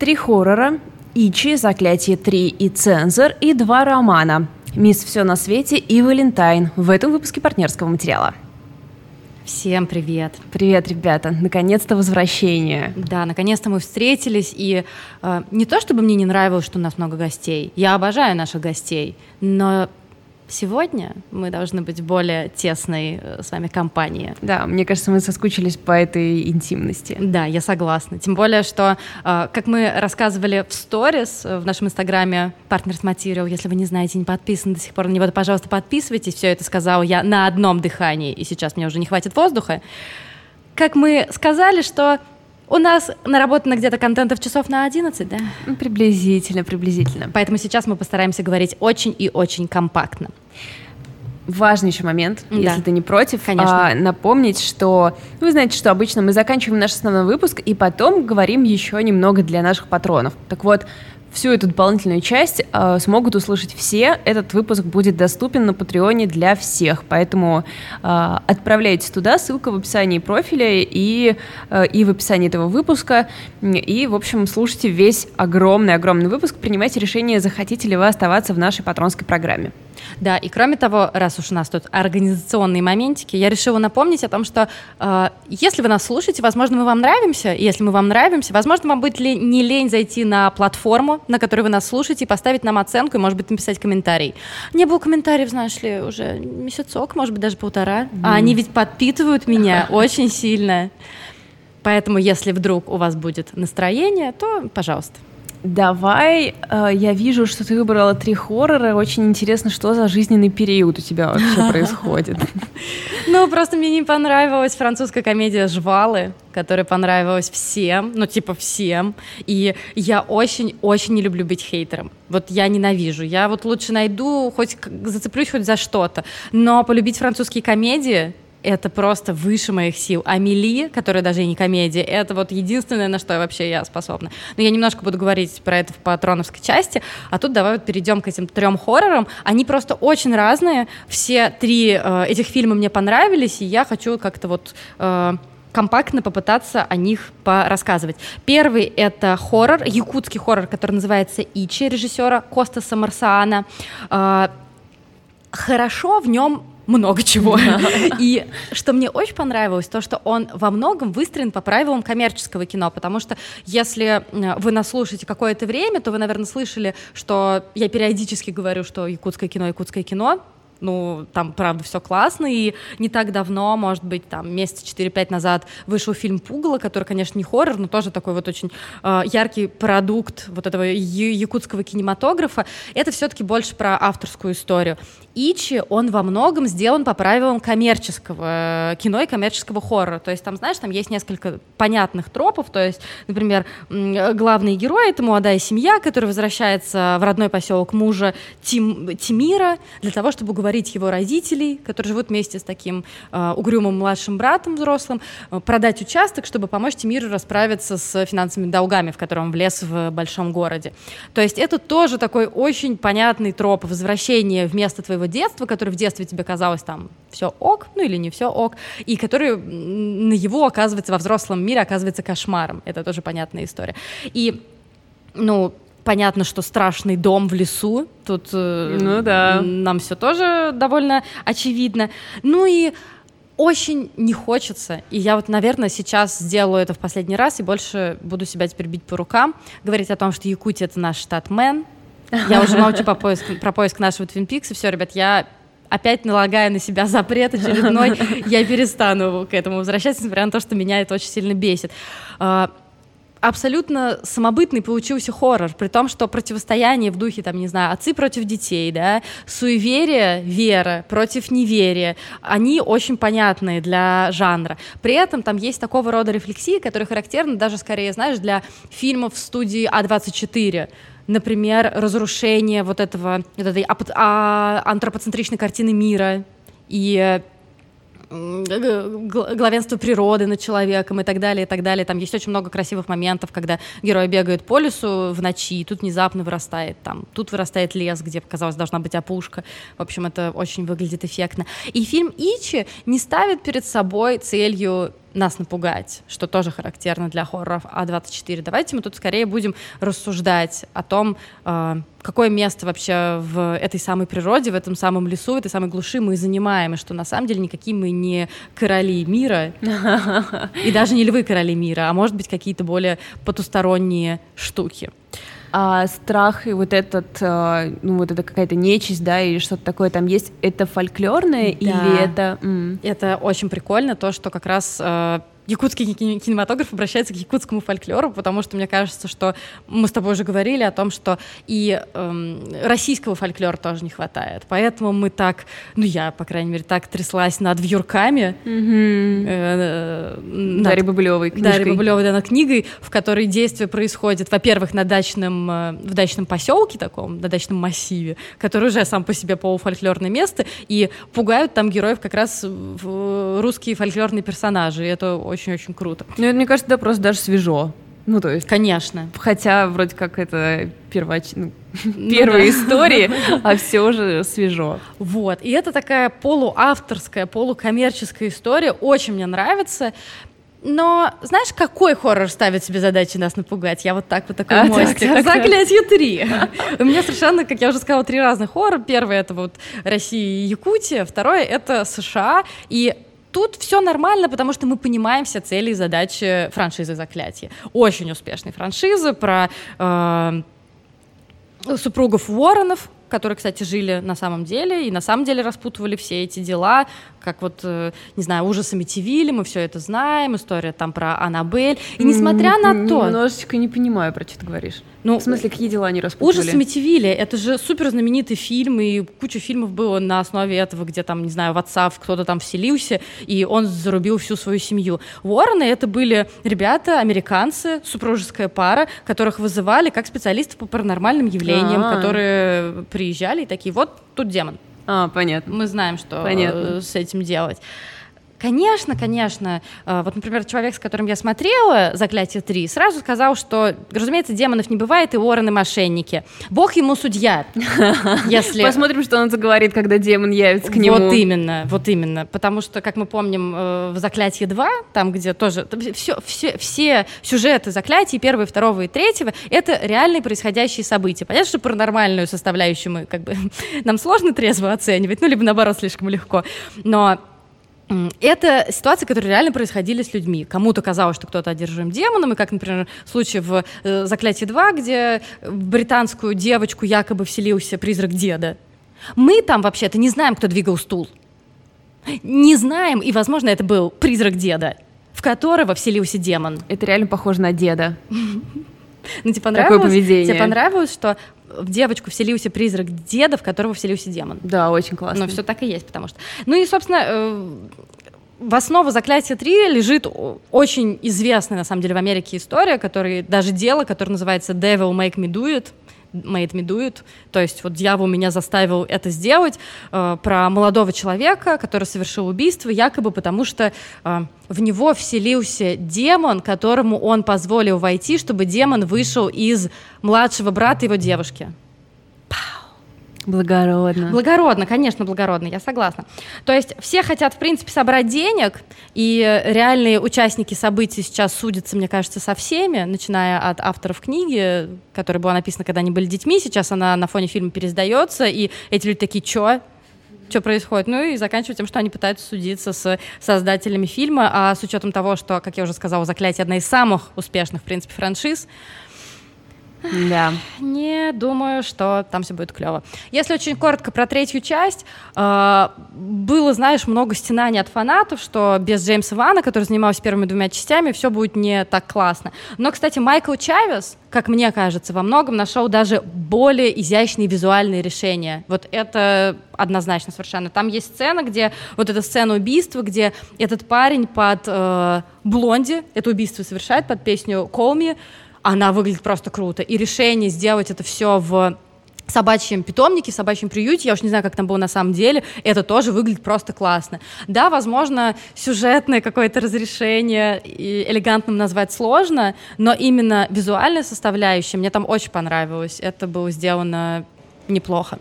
Три хоррора, Ичи, Заклятие 3 и Цензор и два романа «Мисс Все на свете» и «Валентайн» в этом выпуске партнерского материала. Всем привет. Привет, ребята. Наконец-то возвращение. Да, наконец-то мы встретились. И э, не то, чтобы мне не нравилось, что у нас много гостей. Я обожаю наших гостей. Но Сегодня мы должны быть более тесной э, с вами компанией. Да, мне кажется, мы соскучились по этой интимности. Да, я согласна. Тем более, что, э, как мы рассказывали в сторис э, в нашем инстаграме Partners Material, если вы не знаете, не подписаны до сих пор на него, то, пожалуйста, подписывайтесь. Все это сказала я на одном дыхании, и сейчас мне уже не хватит воздуха. Как мы сказали, что у нас наработано где-то контентов часов на 11, да? Ну, приблизительно, приблизительно. Поэтому сейчас мы постараемся говорить очень и очень компактно. Важный еще момент, да. если ты не против, Конечно. А, напомнить, что вы знаете, что обычно мы заканчиваем наш основной выпуск и потом говорим еще немного для наших патронов. Так вот, всю эту дополнительную часть э, смогут услышать все. Этот выпуск будет доступен на Патреоне для всех, поэтому э, отправляйтесь туда, ссылка в описании профиля и, э, и в описании этого выпуска. И, в общем, слушайте весь огромный-огромный выпуск, принимайте решение, захотите ли вы оставаться в нашей патронской программе. Да, и кроме того, раз уж у нас тут организационные моментики, я решила напомнить о том, что э, если вы нас слушаете, возможно, мы вам нравимся, и если мы вам нравимся, возможно, вам будет ли, не лень зайти на платформу, на которой вы нас слушаете, и поставить нам оценку, и, может быть, написать комментарий. Не было комментариев, знаешь ли, уже месяцок, может быть, даже полтора. Mm. А они ведь подпитывают меня очень сильно. Поэтому, если вдруг у вас будет настроение, то, пожалуйста. Давай, э, я вижу, что ты выбрала три хоррора. Очень интересно, что за жизненный период у тебя вообще происходит. Ну, просто мне не понравилась французская комедия «Жвалы», которая понравилась всем, ну, типа всем. И я очень-очень не люблю быть хейтером. Вот я ненавижу. Я вот лучше найду, хоть зацеплюсь хоть за что-то. Но полюбить французские комедии это просто выше моих сил. Амели, которая даже и не комедия, это вот единственное, на что вообще я способна. Но я немножко буду говорить про это в патроновской части, а тут давай вот перейдем к этим трем хоррорам. Они просто очень разные. Все три э, этих фильма мне понравились, и я хочу как-то вот... Э, компактно попытаться о них порассказывать. Первый — это хоррор, якутский хоррор, который называется «Ичи» режиссера Костаса Марсаана. Э, хорошо в нем много чего. И что мне очень понравилось, то, что он во многом выстроен по правилам коммерческого кино, потому что если э, вы нас слушаете какое-то время, то вы, наверное, слышали, что я периодически говорю, что якутское кино, якутское кино, ну, там, правда, все классно, и не так давно, может быть, там, месяца 4-5 назад вышел фильм «Пугало», который, конечно, не хоррор, но тоже такой вот очень э, яркий продукт вот этого якутского кинематографа. Это все-таки больше про авторскую историю. Ичи, он во многом сделан по правилам коммерческого э, кино и коммерческого хоррора. То есть там, знаешь, там есть несколько понятных тропов. То есть, например, главный герой — это молодая семья, которая возвращается в родной поселок мужа Тим, Тимира для того, чтобы уговорить его родителей, которые живут вместе с таким э, угрюмым младшим братом взрослым, э, продать участок, чтобы помочь Тимиру расправиться с финансовыми долгами, в котором он влез в большом городе. То есть это тоже такой очень понятный троп возвращения вместо твоего детства, который в детстве тебе казалось там все ок, ну или не все ок, и который на его оказывается во взрослом мире оказывается кошмаром. Это тоже понятная история. И ну, понятно, что страшный дом в лесу. Тут э, ну, да. нам все тоже довольно очевидно. Ну и очень не хочется, и я вот, наверное, сейчас сделаю это в последний раз и больше буду себя теперь бить по рукам, говорить о том, что Якутия — это наш штат Мэн. Я уже молчу по поиск, про поиск нашего Twin Peaks, и все, ребят, я опять налагая на себя запрет очередной, я перестану к этому возвращаться, несмотря на то, что меня это очень сильно бесит. Абсолютно самобытный получился хоррор, при том, что противостояние в духе, там, не знаю, отцы против детей, да, суеверие, вера против неверия, они очень понятные для жанра. При этом там есть такого рода рефлексии, которые характерны даже, скорее, знаешь, для фильмов в студии А24, например, разрушение вот этого, вот этой а, антропоцентричной картины мира и главенство природы над человеком и так далее, и так далее. Там есть очень много красивых моментов, когда герои бегают по лесу в ночи, и тут внезапно вырастает там, тут вырастает лес, где, казалось, должна быть опушка. В общем, это очень выглядит эффектно. И фильм Ичи не ставит перед собой целью нас напугать, что тоже характерно для хорроров А24. Давайте мы тут скорее будем рассуждать о том, э, какое место вообще в этой самой природе, в этом самом лесу, в этой самой глуши мы занимаем, и что на самом деле никакие мы не короли мира, и даже не львы короли мира, а может быть какие-то более потусторонние штуки. А страх и вот этот, э, ну вот это какая-то нечисть, да, или что-то такое там есть, это фольклорное да. или это... М- это очень прикольно, то, что как раз э, якутский кинематограф обращается к якутскому фольклору, потому что мне кажется, что мы с тобой уже говорили о том, что и эм, российского фольклора тоже не хватает. Поэтому мы так, ну я, по крайней мере, так тряслась над вьюрками. Mm-hmm. Э, над, Дарьей Бабылевой книжкой. Дарьей Бабылевой, да, над книгой, в которой действие происходит, во-первых, на дачном, э, в дачном поселке таком, на дачном массиве, который уже сам по себе полуфольклорное место, и пугают там героев как раз русские фольклорные персонажи. И это очень-очень круто. Ну, это, мне кажется, да, просто даже свежо. Ну, то есть... Конечно. Хотя вроде как это первоч... ну, первые ну, истории, а все же свежо. Вот. И это такая полуавторская, полукоммерческая история. Очень мне нравится. Но знаешь, какой хоррор ставит себе задачи нас напугать? Я вот так вот такой а, мостик. Так, так, Заклятие три. У меня совершенно, как я уже сказала, три разных хоррора. Первый это вот Россия и Якутия, второе это США. И Тут все нормально, потому что мы понимаем все цели и задачи франшизы «Заклятие». Очень успешной франшизы про э, супругов Уорренов, которые, кстати, жили на самом деле и на самом деле распутывали все эти дела, как вот, э, не знаю, ужасы Митивилли, мы все это знаем, история там про Аннабель. И несмотря на то... Немножечко не понимаю, про что ты говоришь. Ну, в смысле, какие дела они распутывали? Ужасы Митивилли, это же супер знаменитый фильм, и куча фильмов было на основе этого, где там, не знаю, в отца кто-то там вселился, и он зарубил всю свою семью. Уоррены это были ребята, американцы, супружеская пара, которых вызывали как специалистов по паранормальным явлениям, А-а-а. которые приезжали и такие, вот тут демон. А, понятно. Мы знаем, что понятно. с этим делать. Конечно, конечно. Э, вот, например, человек, с которым я смотрела «Заклятие 3», сразу сказал, что, разумеется, демонов не бывает, и Уоррены мошенники. Бог ему судья. Если... Посмотрим, что он заговорит, когда демон явится к нему. Вот именно, вот именно. Потому что, как мы помним, э, в «Заклятие 2», там, где тоже все, все, все сюжеты «Заклятия», первого, второго и третьего, это реальные происходящие события. Понятно, что паранормальную составляющую мы как бы нам сложно трезво оценивать, ну, либо наоборот, слишком легко. Но это ситуации, которые реально происходили с людьми. Кому-то казалось, что кто-то одержим демоном, и как, например, случай в э, «Заклятии 2», где в британскую девочку якобы вселился призрак деда. Мы там вообще-то не знаем, кто двигал стул. Не знаем, и, возможно, это был призрак деда, в которого вселился демон. Это реально похоже на деда. Ну, тебе понравилось? Тебе понравилось, что в девочку вселился призрак деда, в которого вселился демон. Да, очень классно. Ну, все так и есть, потому что... Ну и, собственно, э, в основу «Заклятия 3» лежит очень известная, на самом деле, в Америке история, которая, даже дело, которое называется «Devil Make Me Do It», made me do it, то есть вот дьявол меня заставил это сделать, э, про молодого человека, который совершил убийство, якобы потому что э, в него вселился демон, которому он позволил войти, чтобы демон вышел из младшего брата его девушки. Благородно. Благородно, конечно, благородно, я согласна. То есть все хотят, в принципе, собрать денег, и реальные участники событий сейчас судятся, мне кажется, со всеми, начиная от авторов книги, которая была написана, когда они были детьми, сейчас она на фоне фильма пересдается, и эти люди такие, чё? что происходит. Ну и заканчивать тем, что они пытаются судиться с создателями фильма, а с учетом того, что, как я уже сказала, «Заклятие» — одна из самых успешных, в принципе, франшиз, да. Не думаю, что там все будет клево. Если очень коротко про третью часть, э, было, знаешь, много стенаний от фанатов, что без Джеймса Вана, который занимался первыми двумя частями, все будет не так классно. Но, кстати, Майкл Чавес, как мне кажется, во многом нашел даже более изящные визуальные решения. Вот это однозначно совершенно. Там есть сцена, где вот эта сцена убийства, где этот парень под э, блонди это убийство совершает под песню «Call Me», она выглядит просто круто. И решение сделать это все в собачьем питомнике, в собачьем приюте, я уж не знаю, как там было на самом деле, это тоже выглядит просто классно. Да, возможно, сюжетное какое-то разрешение элегантным назвать сложно, но именно визуальная составляющая мне там очень понравилась. Это было сделано неплохо.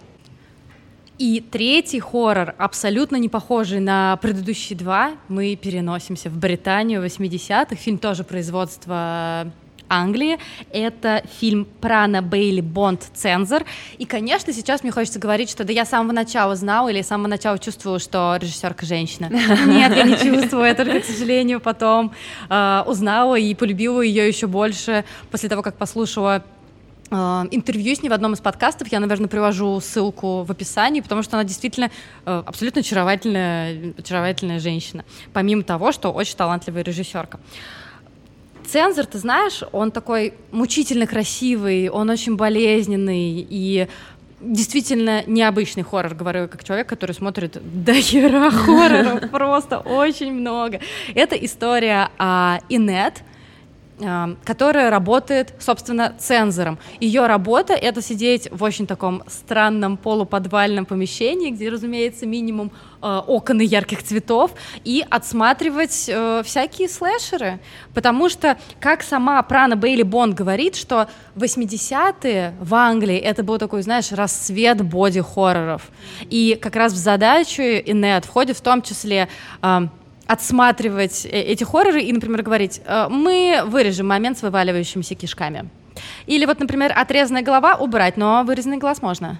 И третий хоррор, абсолютно не похожий на предыдущие два, мы переносимся в Британию 80-х. Фильм тоже производства Англии. Это фильм Прана Бейли Бонд Цензор. И, конечно, сейчас мне хочется говорить, что да я с самого начала знала или с самого начала чувствовала, что режиссерка женщина. Нет, я не чувствую, я только, к сожалению, потом э, узнала и полюбила ее еще больше после того, как послушала Э, интервью с ней в одном из подкастов. Я, наверное, привожу ссылку в описании, потому что она действительно э, абсолютно очаровательная, очаровательная женщина, помимо того, что очень талантливая режиссерка. Цензор, ты знаешь, он такой мучительно красивый, он очень болезненный и действительно необычный хоррор, говорю как человек, который смотрит до хера хорроров, просто очень много. Это история о Инет, которая работает, собственно, цензором. Ее работа — это сидеть в очень таком странном полуподвальном помещении, где, разумеется, минимум э, окон и ярких цветов, и отсматривать э, всякие слэшеры. Потому что, как сама Прана Бейли Бонд говорит, что 80-е в Англии это был такой, знаешь, расцвет боди-хорроров. И как раз в задачу Инет входит в том числе э, отсматривать э, эти хорроры и, например, говорить, «Э, мы вырежем момент с вываливающимися кишками. Или вот, например, отрезанная голова убрать, но вырезанный глаз можно.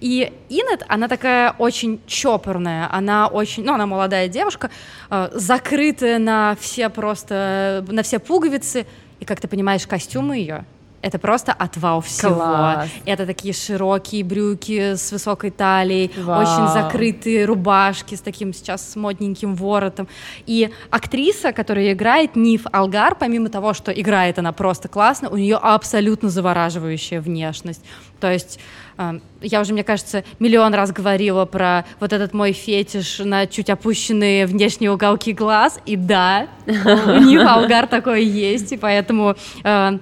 И Инет, она такая очень чопорная, она очень, ну, она молодая девушка, э, закрытая на все просто, на все пуговицы, и, как ты понимаешь, костюмы ее это просто отвал всего. Класс. Это такие широкие брюки с высокой талией, Вау. очень закрытые рубашки с таким сейчас модненьким воротом. И актриса, которая играет Ниф Алгар, помимо того, что играет она просто классно, у нее абсолютно завораживающая внешность. То есть э, я уже, мне кажется, миллион раз говорила про вот этот мой фетиш на чуть опущенные внешние уголки глаз, и да, у Ниф Алгар такое есть, и поэтому э,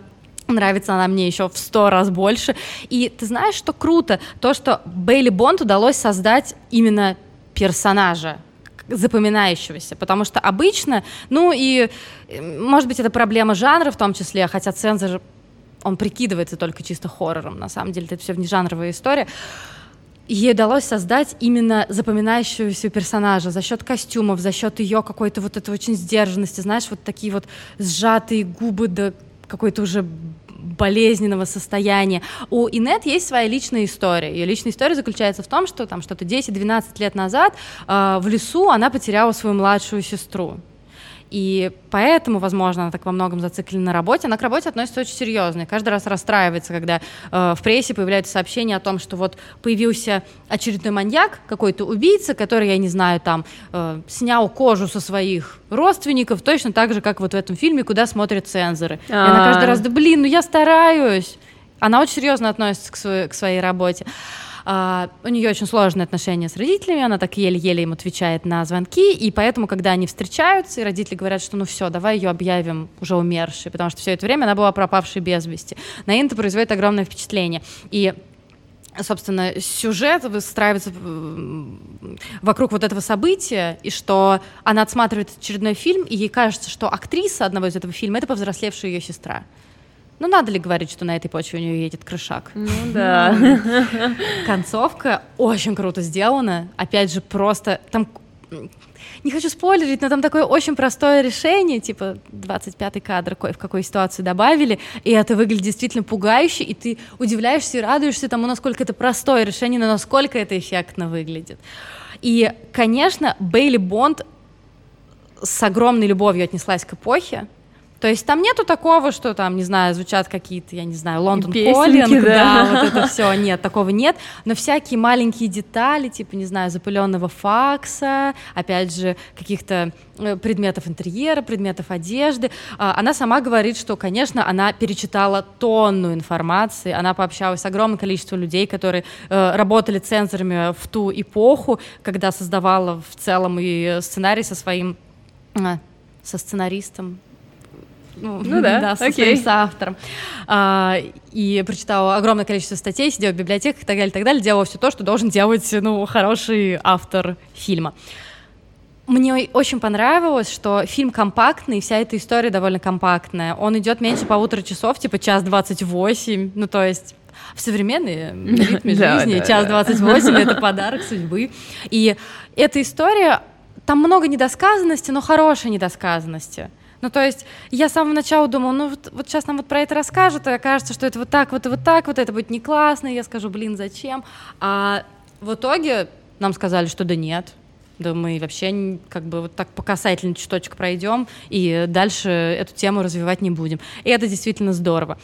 Нравится она мне еще в сто раз больше. И ты знаешь, что круто? То, что Бейли Бонд удалось создать именно персонажа, запоминающегося, потому что обычно, ну и, может быть, это проблема жанра в том числе, хотя цензор, он прикидывается только чисто хоррором, на самом деле это все внежанровая история, ей удалось создать именно запоминающегося персонажа за счет костюмов, за счет ее какой-то вот этой очень сдержанности, знаешь, вот такие вот сжатые губы до какой-то уже болезненного состояния. У Инет есть своя личная история. Ее личная история заключается в том, что там что-то 10-12 лет назад э, в лесу она потеряла свою младшую сестру. И поэтому, возможно, она так во многом зациклена на работе. Она к работе относится очень серьезно. И каждый раз расстраивается, когда э, в прессе появляются сообщения о том, что вот появился очередной маньяк, какой-то убийца, который, я не знаю, там э, снял кожу со своих родственников, точно так же, как вот в этом фильме, куда смотрят цензоры. И она каждый раз, да блин, ну я стараюсь. Она очень серьезно относится к, своей, к своей работе. А, у нее очень сложные отношения с родителями, она так еле-еле им отвечает на звонки, и поэтому, когда они встречаются, и родители говорят, что ну все, давай ее объявим уже умершей, потому что все это время она была пропавшей без вести. На Инта производит огромное впечатление. И собственно, сюжет выстраивается вокруг вот этого события, и что она отсматривает очередной фильм, и ей кажется, что актриса одного из этого фильма — это повзрослевшая ее сестра. Ну, надо ли говорить, что на этой почве у нее едет крышак? Ну да. Концовка очень круто сделана. Опять же, просто там не хочу спойлерить, но там такое очень простое решение, типа 25-й кадр, в какой ситуации добавили, и это выглядит действительно пугающе, и ты удивляешься и радуешься тому, насколько это простое решение, но насколько это эффектно выглядит. И, конечно, Бейли Бонд с огромной любовью отнеслась к эпохе, то есть там нету такого, что там, не знаю, звучат какие-то, я не знаю, Лондон Коллинг, да. да, вот это все, нет, такого нет. Но всякие маленькие детали, типа, не знаю, запыленного факса, опять же, каких-то э, предметов интерьера, предметов одежды. А, она сама говорит, что, конечно, она перечитала тонну информации, она пообщалась с огромным количеством людей, которые э, работали цензорами в ту эпоху, когда создавала в целом и сценарий со своим э, со сценаристом, ну, ну да, да, со окей. своим соавтором. А, и прочитала огромное количество статей, сидела в библиотеках и так далее, и так далее, делала все то, что должен делать ну, хороший автор фильма. Мне очень понравилось, что фильм компактный, вся эта история довольно компактная. Он идет меньше полутора часов, типа час двадцать восемь, ну то есть в современной ритме жизни час 28 — это подарок судьбы. И эта история, там много недосказанности, но хорошей недосказанности. Ну, то есть я с самого начала думала, ну, вот, вот сейчас нам вот про это расскажут, и окажется, что это вот так, вот и вот так, вот это будет не классно, и я скажу, блин, зачем? А в итоге нам сказали, что да нет, да мы вообще как бы вот так по касательной чуточку пройдем и дальше эту тему развивать не будем. И это действительно здорово.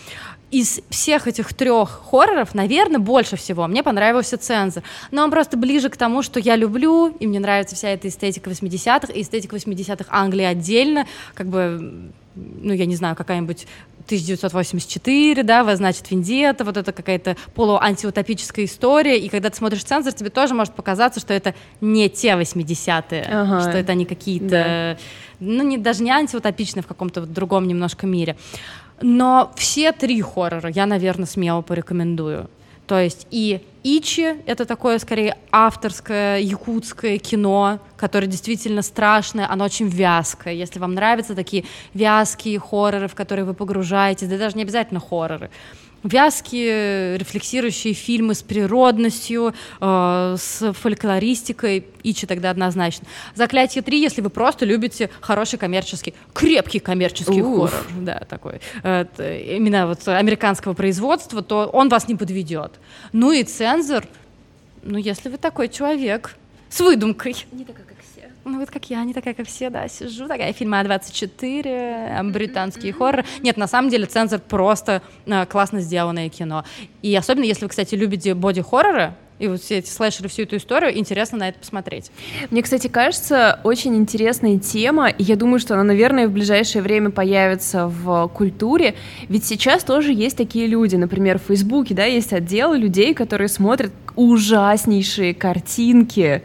Из всех этих трех хорроров, наверное, больше всего мне понравился «Цензор». Но он просто ближе к тому, что я люблю, и мне нравится вся эта эстетика 80-х, и эстетика 80-х Англии отдельно, как бы ну, я не знаю, какая-нибудь 1984, да, значит, Вендета, вот это какая-то полуантиутопическая история, и когда ты смотришь цензор, тебе тоже может показаться, что это не те 80-е, ага. что это они какие-то, да. ну, не, даже не антиутопичные в каком-то вот другом немножко мире. Но все три хоррора я, наверное, смело порекомендую. То есть и Ичи — это такое, скорее, авторское якутское кино, которое действительно страшное, оно очень вязкое. Если вам нравятся такие вязкие хорроры, в которые вы погружаетесь, да даже не обязательно хорроры, вязкие, рефлексирующие фильмы с природностью, э, с фольклористикой, Ичи тогда однозначно. «Заклятие 3», если вы просто любите хороший коммерческий, крепкий коммерческий Уф. хоррор, да, такой, э, именно вот американского производства, то он вас не подведет. Ну и «Цензор», ну если вы такой человек с выдумкой. Не такая, ну вот как я, не такая, как все, да, сижу, такая фильма А24, британские хорроры. Нет, на самом деле цензор просто э, классно сделанное кино. И особенно, если вы, кстати, любите боди-хорроры, и вот все эти слэшеры, всю эту историю, интересно на это посмотреть. Мне, кстати, кажется, очень интересная тема, и я думаю, что она, наверное, в ближайшее время появится в культуре, ведь сейчас тоже есть такие люди, например, в Фейсбуке, да, есть отдел людей, которые смотрят ужаснейшие картинки,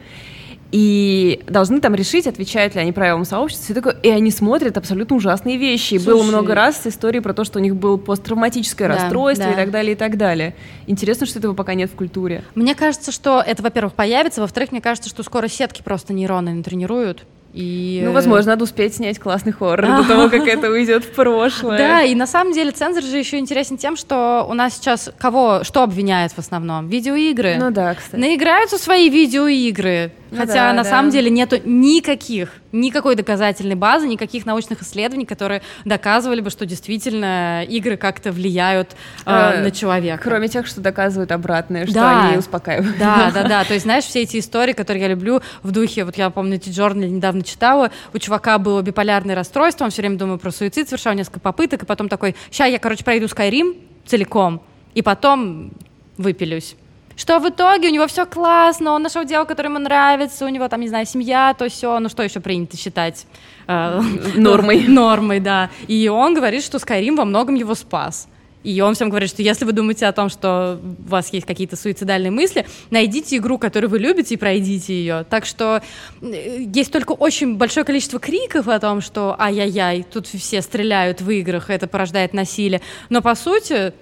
и должны там решить, отвечают ли они правилам сообщества. И, такое, и они смотрят абсолютно ужасные вещи. Слушай, было много раз истории про то, что у них было посттравматическое да, расстройство да. и так далее, и так далее. Интересно, что этого пока нет в культуре. Мне кажется, что это, во-первых, появится, во-вторых, мне кажется, что скоро сетки просто нейроны натренируют. И... Ну, возможно, надо успеть снять классный хоррор до того, как это уйдет в прошлое. Да, и на самом деле цензор же еще интересен тем, что у нас сейчас кого что обвиняют в основном? Видеоигры. Ну да, кстати. Наиграются свои видеоигры. Ну Хотя да, на да. самом деле нету никаких, никакой доказательной базы, никаких научных исследований, которые доказывали бы, что действительно игры как-то влияют э, э, на человека. Кроме тех, что доказывают обратное, что да. они успокаивают. Да, да, да. То есть, знаешь, все эти истории, которые я люблю в духе, вот я помню, эти Джорнали недавно читала, у чувака было биполярное расстройство, он все время думал про суицид, совершал несколько попыток, и потом такой, сейчас я, короче, пройду Skyrim целиком, и потом выпилюсь что в итоге у него все классно, он нашел дело, которое ему нравится, у него там, не знаю, семья, то все, ну что еще принято считать? Э, нормой. Нормой, да. И он говорит, что Skyrim во многом его спас. И он всем говорит, что если вы думаете о том, что у вас есть какие-то суицидальные мысли, найдите игру, которую вы любите, и пройдите ее. Так что э, есть только очень большое количество криков о том, что ай-яй-яй, тут все стреляют в играх, это порождает насилие. Но по сути,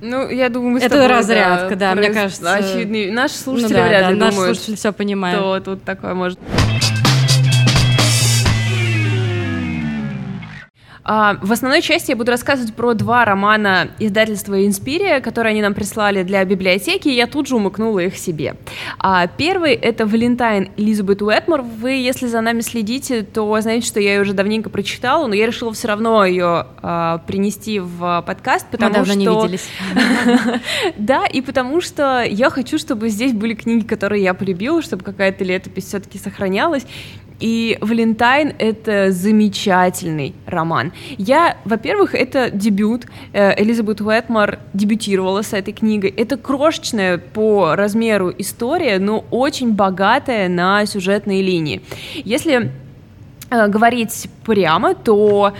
ну, я думаю, мы с Это тобой, разрядка, да, да мне кажется. Очевидный. Наши слушатели ну, да, вряд ли да, думают, наши слушатели все понимают. Что тут такое может... в основной части я буду рассказывать про два романа издательства «Инспирия», которые они нам прислали для библиотеки, и я тут же умыкнула их себе. А, первый — это «Валентайн» Элизабет Уэтмор. Вы, если за нами следите, то знаете, что я ее уже давненько прочитала, но я решила все равно ее а, принести в подкаст, потому Мы давно что... не виделись. Да, и потому что я хочу, чтобы здесь были книги, которые я полюбила, чтобы какая-то летопись все-таки сохранялась. И «Валентайн» — это замечательный роман. Я, во-первых, это дебют. Э, Элизабет Уэтмор дебютировала с этой книгой. Это крошечная по размеру история, но очень богатая на сюжетные линии. Если э, говорить прямо, то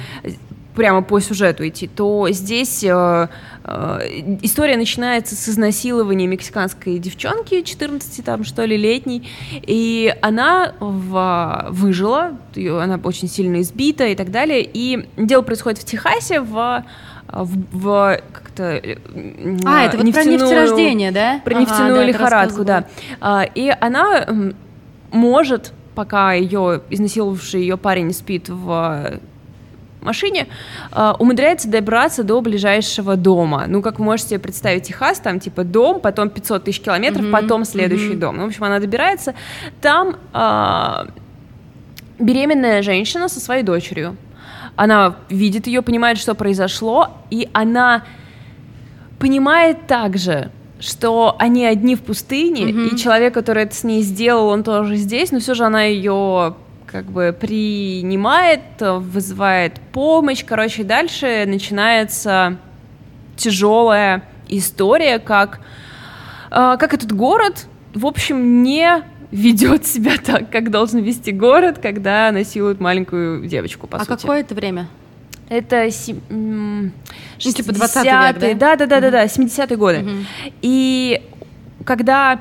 прямо по сюжету идти, то здесь э, э, история начинается с изнасилования мексиканской девчонки 14 там что ли летней, и она в, выжила, она очень сильно избита и так далее, и дело происходит в Техасе в в, в как-то а это вот про нефтерождение, да? Про ага, нефтяную да, лихорадку, да. А, и она может, пока ее изнасиловавший ее парень спит в машине, э, умудряется добраться до ближайшего дома. Ну, как вы можете представить, Техас, там типа дом, потом 500 тысяч километров, mm-hmm. потом следующий mm-hmm. дом. Ну, в общем, она добирается. Там э, беременная женщина со своей дочерью. Она видит ее, понимает, что произошло, и она понимает также, что они одни в пустыне, mm-hmm. и человек, который это с ней сделал, он тоже здесь, но все же она ее как бы принимает, вызывает помощь, короче, дальше начинается тяжелая история, как, э, как этот город, в общем, не ведет себя так, как должен вести город, когда насилуют маленькую девочку, по а сути. А какое это время? Это си... ну, типа 20 век, да? Да, да, да, да, да, 70-е годы. Угу. И когда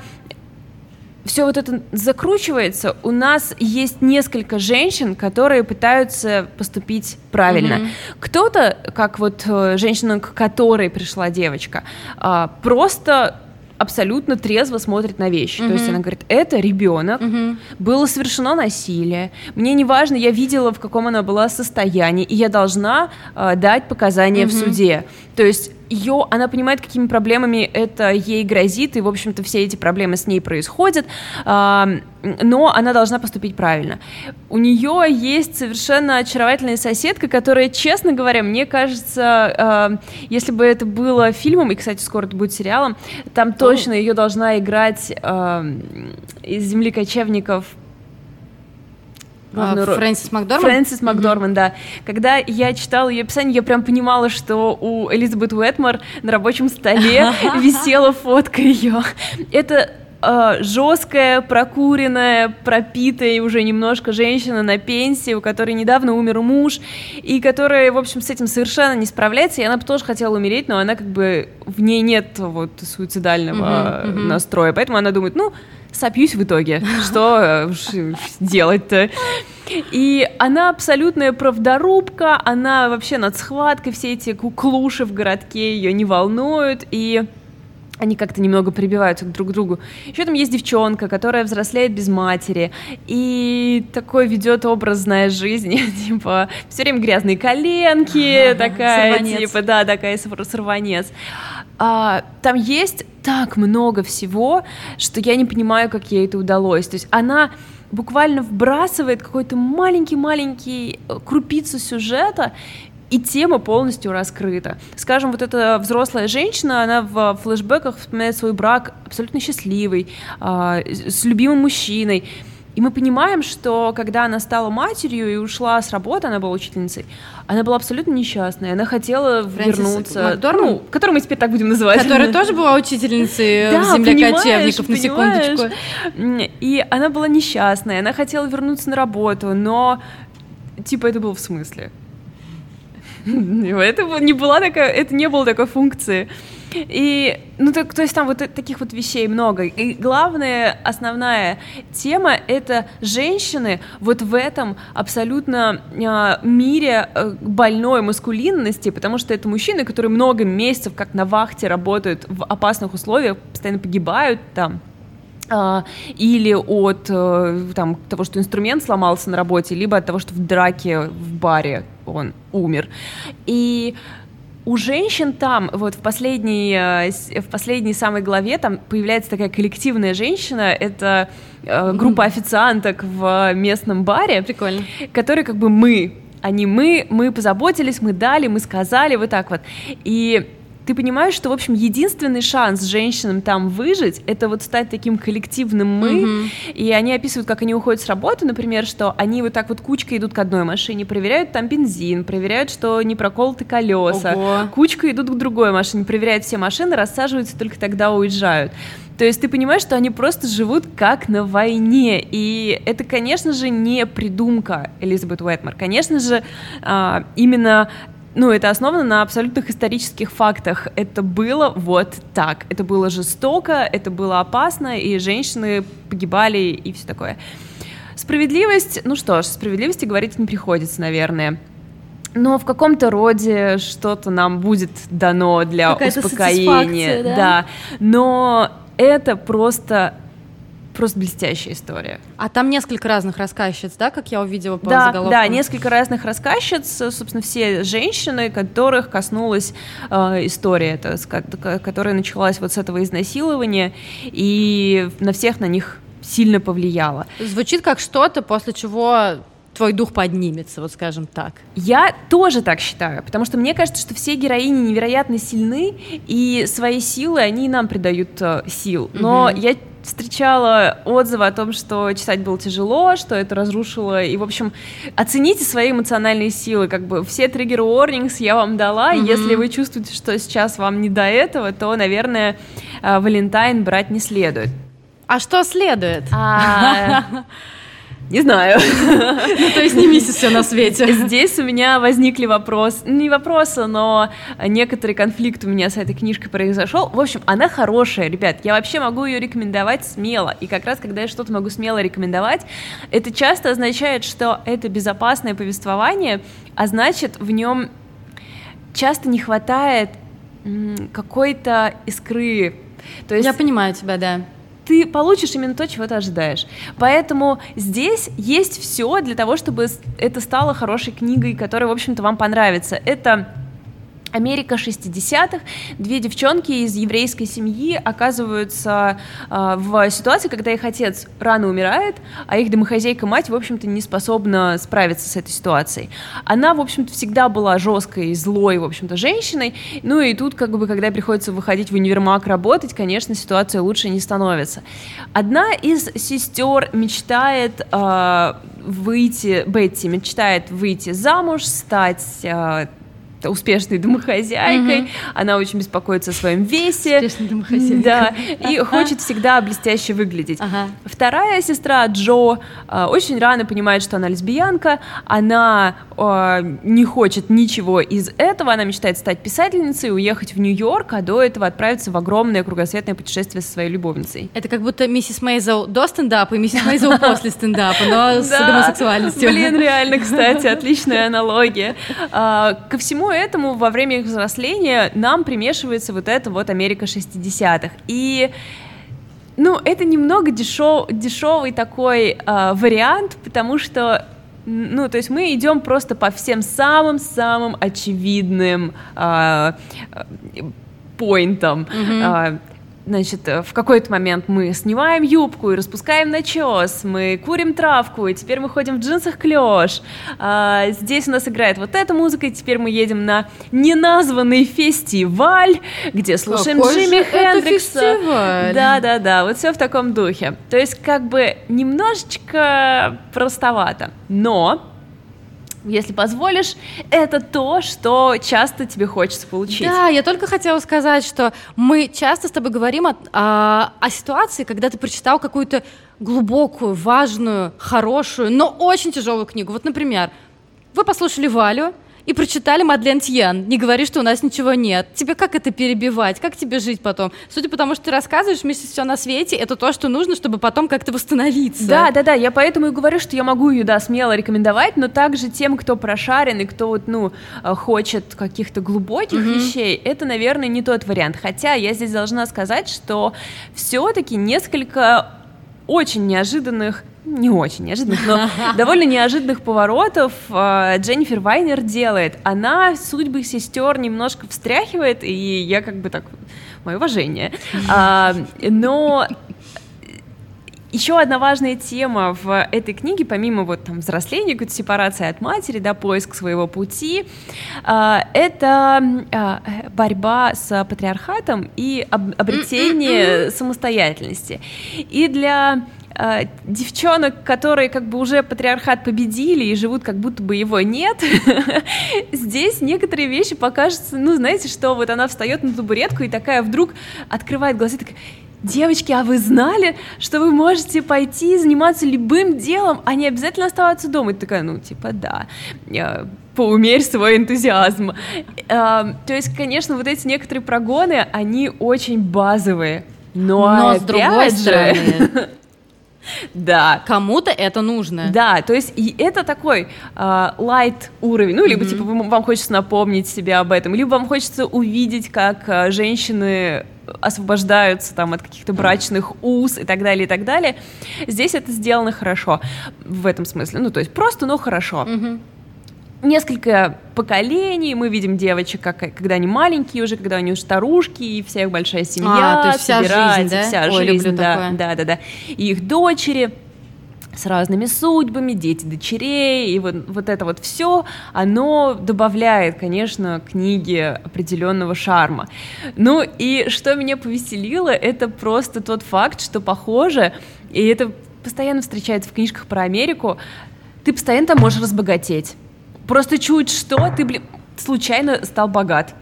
все вот это закручивается, у нас есть несколько женщин, которые пытаются поступить правильно. Mm-hmm. Кто-то, как вот э, женщина, к которой пришла девочка, а, просто абсолютно трезво смотрит на вещи. Mm-hmm. То есть она говорит, это ребенок, mm-hmm. было совершено насилие, мне не важно, я видела, в каком она была состоянии, и я должна э, дать показания mm-hmm. в суде. То есть ее, она понимает, какими проблемами это ей грозит, и, в общем-то, все эти проблемы с ней происходят, но она должна поступить правильно. У нее есть совершенно очаровательная соседка, которая, честно говоря, мне кажется, если бы это было фильмом, и, кстати, скоро это будет сериалом, там точно ее должна играть из «Земли кочевников» Главную а, Фрэнсис Макдорман? Фрэнсис Макдорман, mm-hmm. да. Когда я читала ее описание, я прям понимала, что у Элизабет Уэтмор на рабочем столе висела фотка ее. Это э, жесткая, прокуренная, пропитая уже немножко женщина на пенсии, у которой недавно умер муж, и которая, в общем, с этим совершенно не справляется, и она бы тоже хотела умереть, но она как бы, в ней нет вот суицидального uh-huh, uh-huh. настроя, поэтому она думает, ну, сопьюсь в итоге. Что э, делать-то? И она абсолютная правдорубка, она вообще над схваткой, все эти куклуши в городке ее не волнуют, и они как-то немного прибиваются друг к другу. Еще там есть девчонка, которая взрослеет без матери, и такой ведет образная жизнь, типа, все время грязные коленки, такая, сорванец. типа, да, такая сорванец. А, там есть так много всего, что я не понимаю, как ей это удалось. То есть она буквально вбрасывает какой-то маленький-маленький э, крупицу сюжета, и тема полностью раскрыта. Скажем, вот эта взрослая женщина, она в флешбеках вспоминает свой брак абсолютно счастливый, э, с любимым мужчиной. И мы понимаем, что когда она стала матерью и ушла с работы, она была учительницей, она была абсолютно несчастная. Она хотела Фрэнсис вернуться. Макдорман? Ну, которую мы теперь так будем называть. Которая тоже была учительницей да, в земле кочевников, на секундочку. И она была несчастная, она хотела вернуться на работу, но типа это было в смысле. Это не была такая, это не было такой функции. И, ну, так, то есть там вот таких вот вещей много. И главная, основная тема — это женщины вот в этом абсолютно э, мире э, больной маскулинности, потому что это мужчины, которые много месяцев как на вахте работают в опасных условиях, постоянно погибают там, а, или от э, там, того, что инструмент сломался на работе, либо от того, что в драке баре он умер. И у женщин там, вот в последней, э, в последней самой главе, там появляется такая коллективная женщина, это э, группа официанток в местном баре. Прикольно. Которые как бы мы, они мы, мы позаботились, мы дали, мы сказали, вот так вот. И ты понимаешь, что, в общем, единственный шанс женщинам там выжить, это вот стать таким коллективным мы, mm-hmm. и они описывают, как они уходят с работы, например, что они вот так вот кучкой идут к одной машине, проверяют там бензин, проверяют, что не проколоты колеса, Ого. кучкой идут к другой машине, проверяют все машины, рассаживаются, только тогда уезжают. То есть ты понимаешь, что они просто живут как на войне. И это, конечно же, не придумка Элизабет Уэтмор. Конечно же, а, именно ну, это основано на абсолютных исторических фактах. Это было вот так. Это было жестоко, это было опасно, и женщины погибали, и все такое. Справедливость, ну что ж, справедливости говорить не приходится, наверное. Но в каком-то роде что-то нам будет дано для успокоения. Да? да. Но это просто просто блестящая история. А там несколько разных рассказчиц, да, как я увидела по да, заголовку? Да, несколько разных рассказчиц, собственно, все женщины, которых коснулась э, история, это, которая началась вот с этого изнасилования, и на всех на них сильно повлияло. Звучит как что-то, после чего твой дух поднимется, вот скажем так. Я тоже так считаю, потому что мне кажется, что все героини невероятно сильны, и свои силы они нам придают э, сил. Но mm-hmm. я встречала отзывы о том, что читать было тяжело, что это разрушило. И, в общем, оцените свои эмоциональные силы. Как бы все триггер warnings я вам дала. Mm-hmm. Если вы чувствуете, что сейчас вам не до этого, то, наверное, э, Валентайн брать не следует. А что следует? А... Не знаю. Ну, то есть не миссис все на свете. Здесь у меня возникли вопросы, не вопросы, но некоторый конфликт у меня с этой книжкой произошел. В общем, она хорошая, ребят. Я вообще могу ее рекомендовать смело. И как раз, когда я что-то могу смело рекомендовать, это часто означает, что это безопасное повествование, а значит, в нем часто не хватает какой-то искры. То есть, я понимаю тебя, да ты получишь именно то, чего ты ожидаешь. Поэтому здесь есть все для того, чтобы это стало хорошей книгой, которая, в общем-то, вам понравится. Это Америка 60-х. Две девчонки из еврейской семьи оказываются э, в ситуации, когда их отец рано умирает, а их домохозяйка-мать, в общем-то, не способна справиться с этой ситуацией. Она, в общем-то, всегда была жесткой, злой, в общем-то, женщиной. Ну и тут, как бы, когда приходится выходить в универмаг работать, конечно, ситуация лучше не становится. Одна из сестер мечтает э, выйти, Бетти мечтает выйти замуж, стать э, успешной домохозяйкой, угу. она очень беспокоится о своем весе. Успешной домохозяйкой. Да, и хочет всегда блестяще выглядеть. Ага. Вторая сестра Джо э, очень рано понимает, что она лесбиянка, она э, не хочет ничего из этого, она мечтает стать писательницей, уехать в Нью-Йорк, а до этого отправиться в огромное кругосветное путешествие со своей любовницей. Это как будто миссис Мейзел до стендапа и миссис Мейзел после стендапа, но с гомосексуальностью. Блин, реально, кстати, отличная аналогия. А, ко всему этому во время их взросления нам примешивается вот эта вот Америка 60-х. И ну, это немного дешев, дешевый такой э, вариант, потому что ну, то есть мы идем просто по всем самым-самым очевидным э, поинтам. Mm-hmm. Э, Значит, э, в какой-то момент мы снимаем юбку и распускаем начес, мы курим травку, и теперь мы ходим в джинсах клеш. А, здесь у нас играет вот эта музыка, и теперь мы едем на неназванный фестиваль, где слушаем Какой Джимми Хендрикса. Да, да, да, вот все в таком духе. То есть, как бы немножечко простовато, но если позволишь, это то, что часто тебе хочется получить. Да, я только хотела сказать, что мы часто с тобой говорим о, о, о ситуации, когда ты прочитал какую-то глубокую, важную, хорошую, но очень тяжелую книгу. Вот, например, вы послушали Валю, и прочитали Мадлен Тьен. Не говори, что у нас ничего нет. Тебе как это перебивать? Как тебе жить потом? Судя по тому, что ты рассказываешь, вместе все на свете, это то, что нужно, чтобы потом как-то восстановиться. Да, да, да. Я поэтому и говорю, что я могу ее, да, смело рекомендовать, но также тем, кто прошарен и кто вот, ну, э, хочет каких-то глубоких mm-hmm. вещей, это, наверное, не тот вариант. Хотя я здесь должна сказать, что все-таки несколько очень неожиданных не очень неожиданных, но довольно неожиданных поворотов э, Дженнифер Вайнер делает. Она судьбы сестер немножко встряхивает, и я как бы так, мое уважение. А, но еще одна важная тема в этой книге, помимо вот там взросления, какой-то сепарации от матери, да, поиск своего пути, э, это э, борьба с патриархатом и об, обретение самостоятельности. И для э, девчонок, которые как бы уже патриархат победили и живут как будто бы его нет, здесь некоторые вещи покажутся, ну, знаете, что вот она встает на табуретку и такая вдруг открывает глаза и такая, Девочки, а вы знали, что вы можете пойти заниматься любым делом, а не обязательно оставаться дома? И такая, ну, типа, да, поумерь свой энтузиазм. То есть, конечно, вот эти некоторые прогоны, они очень базовые, но, но с другой стороны, Да. Кому-то это нужно. Да, то есть и это такой лайт uh, уровень, ну, либо типа вам хочется напомнить себе об этом, либо вам хочется увидеть, как uh, женщины освобождаются там от каких-то брачных уз и так далее, и так далее. Здесь это сделано хорошо в этом смысле. Ну, то есть просто, но хорошо. Mm-hmm несколько поколений, мы видим девочек, как, когда они маленькие уже, когда они уже старушки, и вся их большая семья, а, то есть вся жизнь, да? вся Ой, жизнь, да, такое. да, да, да, и их дочери с разными судьбами, дети дочерей, и вот, вот это вот все, оно добавляет, конечно, книге определенного шарма. Ну и что меня повеселило, это просто тот факт, что похоже, и это постоянно встречается в книжках про Америку, ты постоянно можешь разбогатеть. Просто чуть что, ты, блин, случайно стал богат.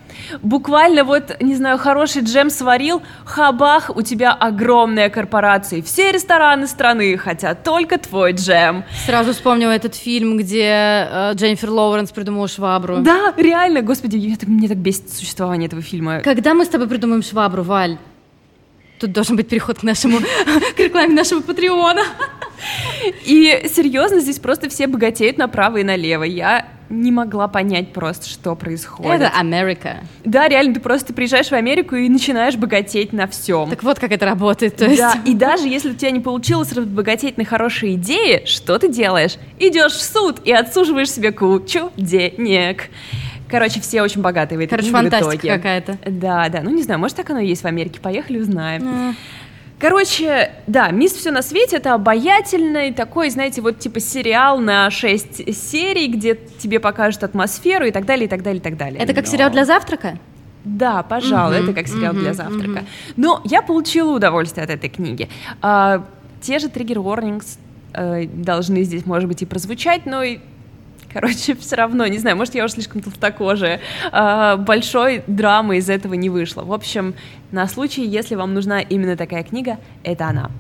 Буквально вот, не знаю, хороший джем сварил, хабах, у тебя огромная корпорация. Все рестораны страны хотят только твой джем. Сразу вспомнила этот фильм, где э, Дженнифер Лоуренс придумала швабру. Да, реально, господи, мне так, мне так бесит существование этого фильма. Когда мы с тобой придумаем швабру, Валь? Тут должен быть переход к нашему, к рекламе нашего Патреона. И серьезно, здесь просто все богатеют направо и налево. Я не могла понять просто, что происходит. Это Америка. Да, реально, ты просто приезжаешь в Америку и начинаешь богатеть на всем. Так вот, как это работает. То есть... Да, и даже если у тебя не получилось разбогатеть на хорошие идеи, что ты делаешь? Идешь в суд и отсуживаешь себе кучу денег. Короче, все очень богатые в этой Короче, фантастика какая-то. Да, да. Ну, не знаю, может, так оно и есть в Америке. Поехали, узнаем. Mm. Короче, да, «Мисс все на свете» — это обаятельный такой, знаете, вот типа сериал на 6 серий, где тебе покажут атмосферу и так далее, и так далее, и так далее. Это как Но... сериал для завтрака? Да, пожалуй, mm-hmm, это как сериал mm-hmm, для завтрака. Mm-hmm. Но я получила удовольствие от этой книги. А, те же триггер warnings э, должны здесь, может быть, и прозвучать, но и Короче, все равно, не знаю, может, я уже слишком толстокожая. А, большой драмы из этого не вышло. В общем, на случай, если вам нужна именно такая книга, это она.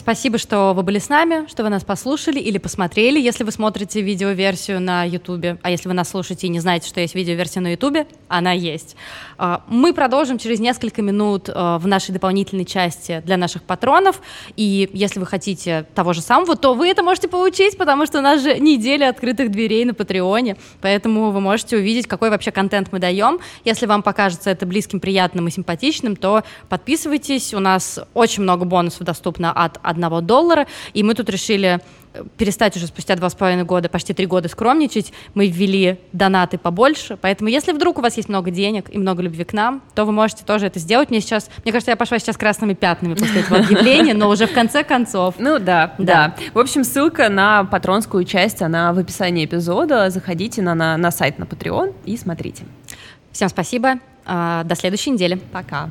Спасибо, что вы были с нами, что вы нас послушали или посмотрели, если вы смотрите видеоверсию на YouTube. А если вы нас слушаете и не знаете, что есть видеоверсия на YouTube, она есть. А, мы продолжим через несколько минут а, в нашей дополнительной части для наших патронов. И если вы хотите того же самого, то вы это можете получить, потому что у нас же неделя открытых дверей на Патреоне. Поэтому вы можете увидеть, какой вообще контент мы даем. Если вам покажется это близким, приятным и симпатичным, то подписывайтесь. У нас очень много бонусов доступно от одного доллара, и мы тут решили э, перестать уже спустя два с половиной года, почти три года скромничать. Мы ввели донаты побольше, поэтому если вдруг у вас есть много денег и много любви к нам, то вы можете тоже это сделать. Мне сейчас, мне кажется, я пошла сейчас красными пятнами после этого объявления, но уже в конце концов. Ну да, да. В общем, ссылка на патронскую часть, она в описании эпизода. Заходите на, на, на сайт на Patreon и смотрите. Всем спасибо. А, до следующей недели. Пока.